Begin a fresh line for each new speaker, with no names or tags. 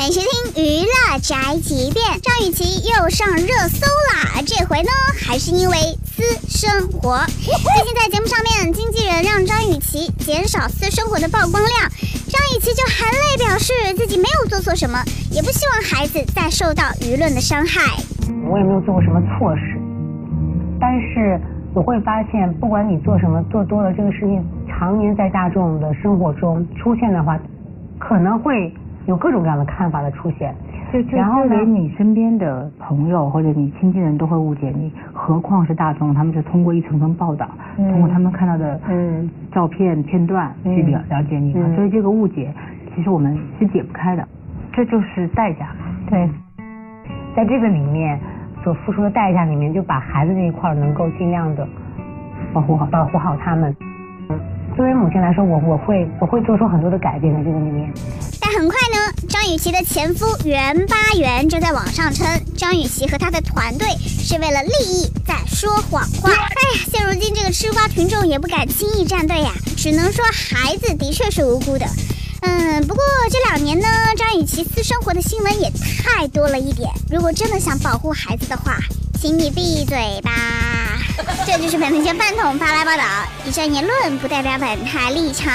娱乐宅急便，张雨绮又上热搜啦！这回呢，还是因为私生活。最近在节目上面，经纪人让张雨绮减少私生活的曝光量，张雨绮就含泪表示自己没有做错什么，也不希望孩子再受到舆论的伤害。
我也没有做过什么错事，但是我会发现，不管你做什么，做多了这个事情，常年在大众的生活中出现的话，可能会有各种各样的看法的出现。
就就
然后
连你身边的朋友或者你亲近人都会误解你，何况是大众，他们是通过一层层报道，
嗯
通过他们看到的
嗯
照片片段去了了解你嘛，
嗯
所以这个误解其实我们是解不开的，这就是代价。
对，在这个里面所付出的代价里面，就把孩子那一块能够尽量的保护好，保护好他们。作为母亲来说，我我会我会做出很多的改变的这个里面。
但很快呢，张雨绮的前夫袁巴元就在网上称，张雨绮和她的团队是为了利益在说谎话。哎呀，现如今这个吃瓜群众也不敢轻易站队呀，只能说孩子的确是无辜的。嗯，不过这两年呢，张雨绮私生活的新闻也太多了一点。如果真的想保护孩子的话，请你闭嘴吧。这就是本台饭桶发来报道，以上言论不代表本台立场。